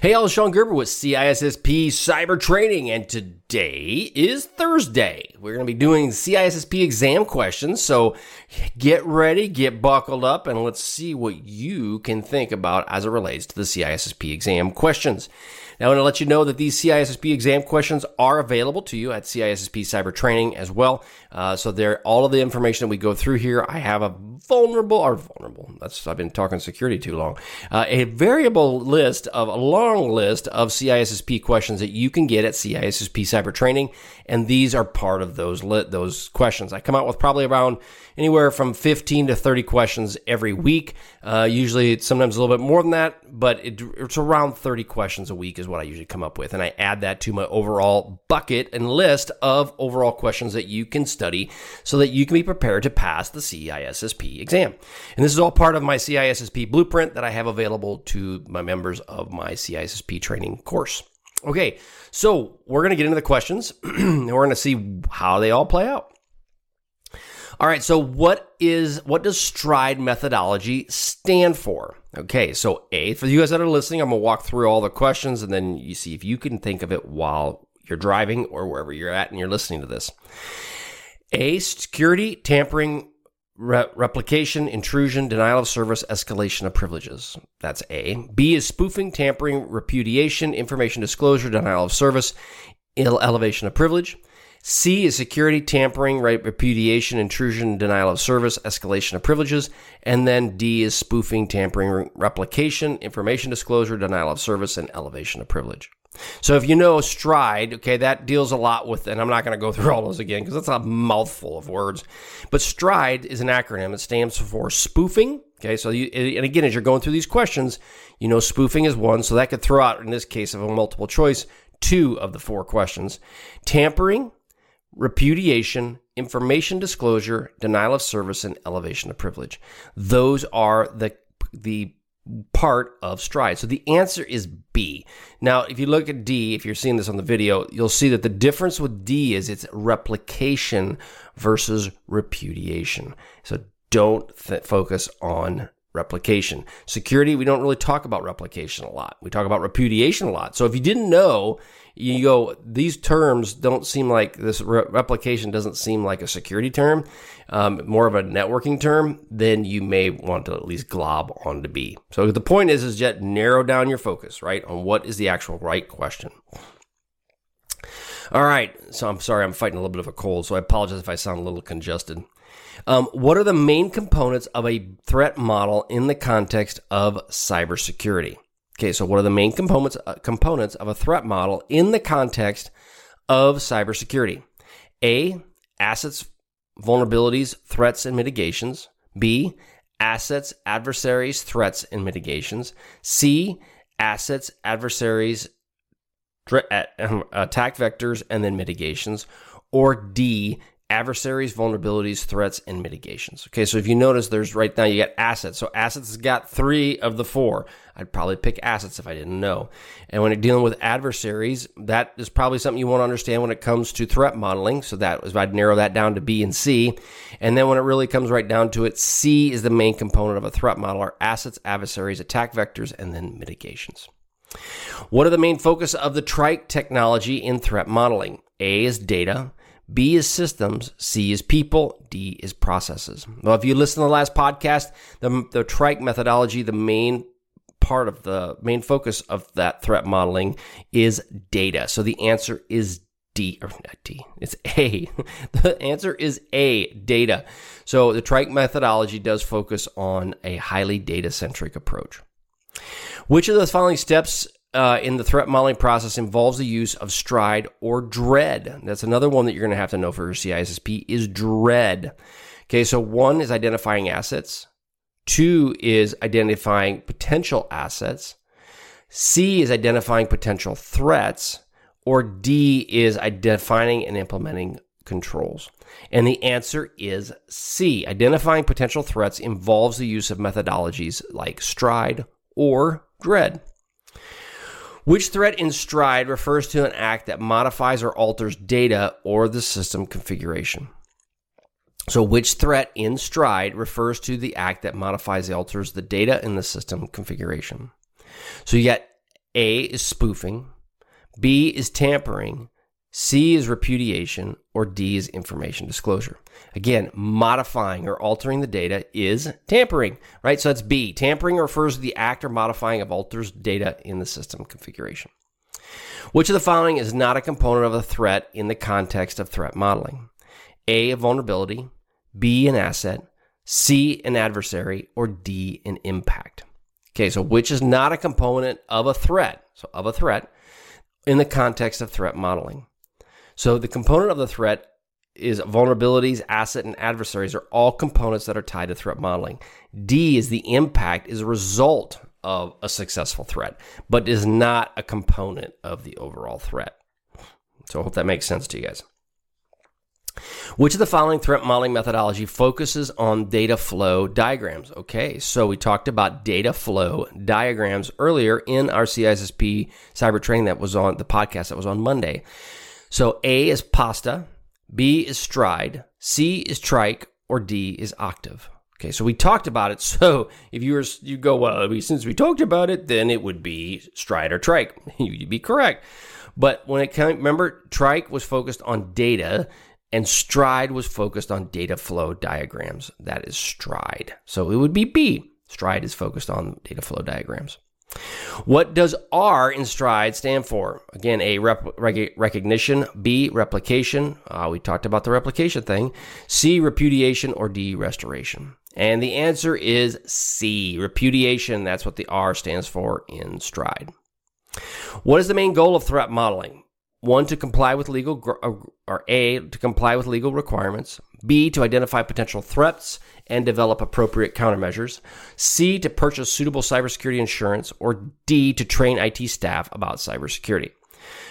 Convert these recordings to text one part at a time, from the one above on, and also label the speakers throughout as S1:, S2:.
S1: Hey, all, Sean Gerber with CISSP Cyber Training, and today is Thursday. We're going to be doing CISSP exam questions, so get ready, get buckled up, and let's see what you can think about as it relates to the CISSP exam questions. Now, I want to let you know that these CISSP exam questions are available to you at CISSP Cyber Training as well. Uh, so there, all of the information that we go through here, I have a vulnerable or vulnerable. That's I've been talking security too long. Uh, a variable list of a long list of CISSP questions that you can get at CISSP Cyber Training, and these are part of those lit those questions. I come out with probably around anywhere from 15 to 30 questions every week. Uh, usually, sometimes a little bit more than that, but it, it's around 30 questions a week is what I usually come up with. And I add that to my overall bucket and list of overall questions that you can study so that you can be prepared to pass the CISSP exam. And this is all part of my CISSP blueprint that I have available to my members of my CISSP training course. Okay, so we're going to get into the questions and we're going to see how they all play out. All right, so what is what does stride methodology stand for? Okay, so A, for you guys that are listening, I'm gonna walk through all the questions and then you see if you can think of it while you're driving or wherever you're at and you're listening to this. A, security, tampering, re- replication, intrusion, denial of service, escalation of privileges. That's A. B is spoofing, tampering, repudiation, information disclosure, denial of service, elevation of privilege. C is security, tampering, right, repudiation, intrusion, denial of service, escalation of privileges. And then D is spoofing, tampering, replication, information disclosure, denial of service, and elevation of privilege. So if you know Stride, okay, that deals a lot with, and I'm not going to go through all those again because that's a mouthful of words. But Stride is an acronym. It stands for spoofing. Okay, so you, and again, as you're going through these questions, you know spoofing is one, so that could throw out in this case of a multiple choice two of the four questions. Tampering, repudiation, information disclosure, denial of service, and elevation of privilege. Those are the the part of stride. So the answer is B. Now, if you look at D, if you're seeing this on the video, you'll see that the difference with D is it's replication versus repudiation. So don't th- focus on replication. Security, we don't really talk about replication a lot. We talk about repudiation a lot. So if you didn't know, you go, these terms don't seem like this re- replication doesn't seem like a security term, um, more of a networking term, then you may want to at least glob on to B. So the point is, is just narrow down your focus, right, on what is the actual right question. All right. So I'm sorry, I'm fighting a little bit of a cold, so I apologize if I sound a little congested. Um, what are the main components of a threat model in the context of cybersecurity? Okay, so what are the main components uh, components of a threat model in the context of cybersecurity? A, assets, vulnerabilities, threats and mitigations. B, assets, adversaries, threats and mitigations. C, assets, adversaries, attack vectors and then mitigations. Or D, adversaries, vulnerabilities, threats, and mitigations. Okay, so if you notice, there's right now you got assets. So assets has got three of the four. I'd probably pick assets if I didn't know. And when you're dealing with adversaries, that is probably something you want to understand when it comes to threat modeling. So that is I'd narrow that down to B and C. And then when it really comes right down to it, C is the main component of a threat model: are assets, adversaries, attack vectors, and then mitigations. What are the main focus of the trike technology in threat modeling? A is data. B is systems, C is people, D is processes. Well, if you listen to the last podcast, the, the trike methodology, the main part of the main focus of that threat modeling is data. So the answer is D, or not D, it's A. the answer is A, data. So the trike methodology does focus on a highly data centric approach. Which of the following steps uh, in the threat modeling process involves the use of stride or dread. That's another one that you're going to have to know for your CISSP is dread. Okay, so one is identifying assets. Two is identifying potential assets. C is identifying potential threats. or D is defining and implementing controls? And the answer is C. Identifying potential threats involves the use of methodologies like STRIDE or DREAD. Which threat in STRIDE refers to an act that modifies or alters data or the system configuration? So, which threat in STRIDE refers to the act that modifies or alters the data in the system configuration? So, you got A is spoofing, B is tampering, C is repudiation, or D is information disclosure. Again, modifying or altering the data is tampering, right? So that's B. Tampering refers to the act or modifying of alters data in the system configuration. Which of the following is not a component of a threat in the context of threat modeling? A, a vulnerability, B, an asset, C, an adversary, or D, an impact. Okay, so which is not a component of a threat? So, of a threat in the context of threat modeling. So, the component of the threat is vulnerabilities, asset, and adversaries are all components that are tied to threat modeling. D is the impact is a result of a successful threat, but is not a component of the overall threat. So I hope that makes sense to you guys. Which of the following threat modeling methodology focuses on data flow diagrams? Okay, so we talked about data flow diagrams earlier in our CISSP cyber training that was on the podcast that was on Monday. So A is PASTA, B is stride, C is trike, or D is octave. Okay, so we talked about it. So if you were you go well, since we talked about it, then it would be stride or trike. You'd be correct. But when it came, remember, trike was focused on data, and stride was focused on data flow diagrams. That is stride. So it would be B. Stride is focused on data flow diagrams. What does R in stride stand for? Again, A, rep- rec- recognition, B, replication. Uh, we talked about the replication thing. C, repudiation, or D, restoration. And the answer is C, repudiation. That's what the R stands for in stride. What is the main goal of threat modeling? One, to comply with legal, uh, or A, to comply with legal requirements. B, to identify potential threats and develop appropriate countermeasures. C, to purchase suitable cybersecurity insurance. Or D, to train IT staff about cybersecurity.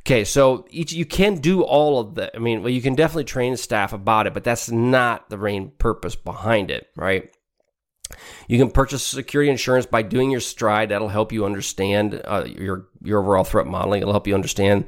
S1: Okay, so each, you can do all of that. I mean, well, you can definitely train staff about it, but that's not the main purpose behind it, right? You can purchase security insurance by doing your stride. That'll help you understand uh, your your overall threat modeling. It'll help you understand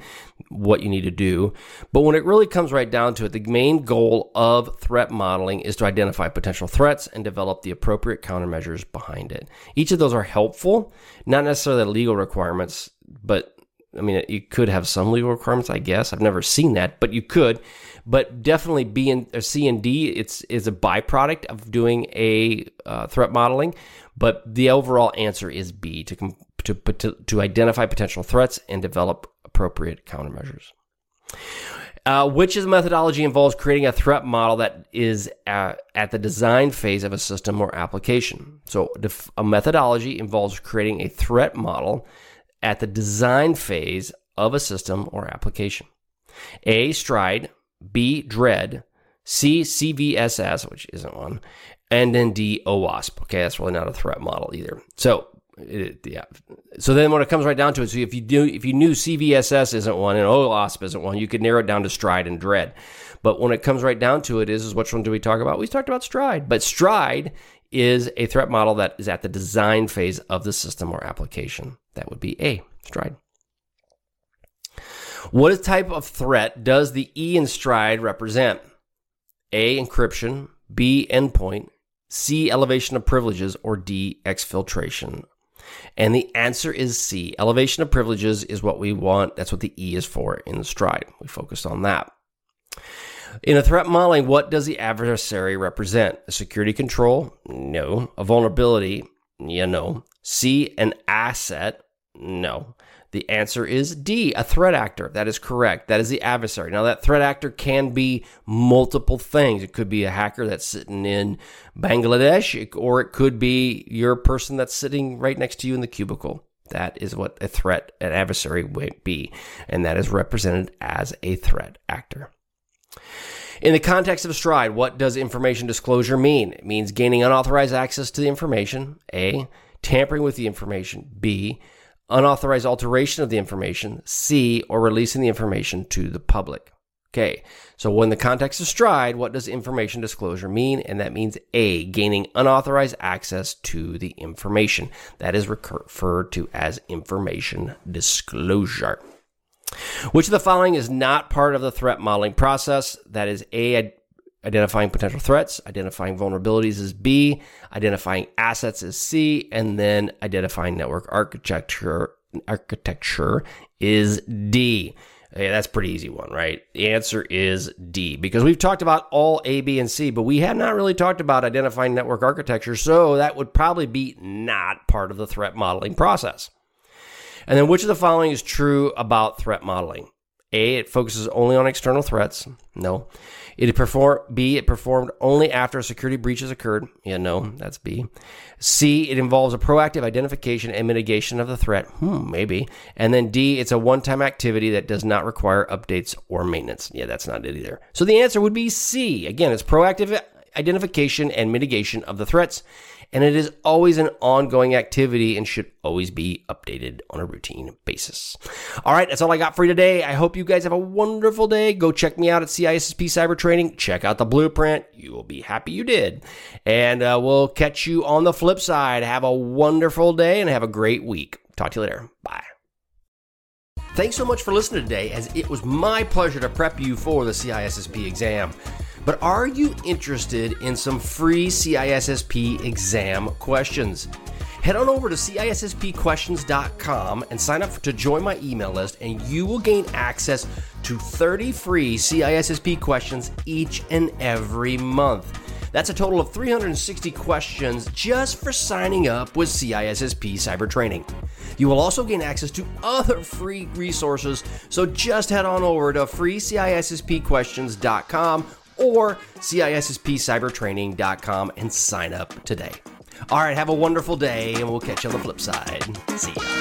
S1: what you need to do. But when it really comes right down to it, the main goal of threat modeling is to identify potential threats and develop the appropriate countermeasures behind it. Each of those are helpful, not necessarily legal requirements, but I mean, you could have some legal requirements, I guess. I've never seen that, but you could. But definitely B and or C and D, it's is a byproduct of doing a uh, threat modeling. But the overall answer is B to, to to to identify potential threats and develop appropriate countermeasures. Uh, which is methodology involves creating a threat model that is at, at the design phase of a system or application. So, a methodology involves creating a threat model at the design phase of a system or application. A, stride, B, dread, C, CVSS, which isn't one, and then D, OWASP. Okay, that's really not a threat model either. So, it, yeah. So then when it comes right down to it, so if you do, if you knew CVSS isn't one and OWASP isn't one, you could narrow it down to stride and dread. But when it comes right down to it, is, is which one do we talk about? We talked about stride, but stride is a threat model that is at the design phase of the system or application. That would be A, stride. What type of threat does the E in stride represent? A, encryption, B, endpoint, C, elevation of privileges, or D, exfiltration. And the answer is C. Elevation of privileges is what we want. That's what the E is for in stride. We focused on that. In a threat modeling, what does the adversary represent? A security control? No. A vulnerability? Yeah, no. C, an asset? No. The answer is D, a threat actor. That is correct. That is the adversary. Now, that threat actor can be multiple things. It could be a hacker that's sitting in Bangladesh, or it could be your person that's sitting right next to you in the cubicle. That is what a threat, an adversary would be. And that is represented as a threat actor. In the context of Stride, what does information disclosure mean? It means gaining unauthorized access to the information, A, tampering with the information, B, unauthorized alteration of the information, C, or releasing the information to the public. Okay, so when the context is stride, what does information disclosure mean? And that means A, gaining unauthorized access to the information. That is referred to as information disclosure. Which of the following is not part of the threat modeling process? That is A, identifying potential threats, identifying vulnerabilities is B, identifying assets is C, and then identifying network architecture architecture is D. Yeah, that's pretty easy one, right? The answer is D because we've talked about all A, B, and C, but we have not really talked about identifying network architecture, so that would probably be not part of the threat modeling process. And then which of the following is true about threat modeling? A, it focuses only on external threats. No. It perform B, it performed only after a security breach has occurred. Yeah, no, that's B. C, it involves a proactive identification and mitigation of the threat. Hmm, maybe. And then D, it's a one-time activity that does not require updates or maintenance. Yeah, that's not it either. So the answer would be C. Again, it's proactive identification and mitigation of the threats and it is always an ongoing activity and should always be updated on a routine basis. All right, that's all I got for you today. I hope you guys have a wonderful day. Go check me out at CISSP Cyber Training. Check out the blueprint. You will be happy you did. And uh, we'll catch you on the flip side. Have a wonderful day and have a great week. Talk to you later. Bye. Thanks so much for listening today, as it was my pleasure to prep you for the CISSP exam. But are you interested in some free CISSP exam questions? Head on over to CISSPquestions.com and sign up to join my email list, and you will gain access to 30 free CISSP questions each and every month. That's a total of 360 questions just for signing up with CISSP Cyber Training. You will also gain access to other free resources, so just head on over to freecisspquestions.com or CISSPcybertraining.com and sign up today. All right, have a wonderful day, and we'll catch you on the flip side. See ya.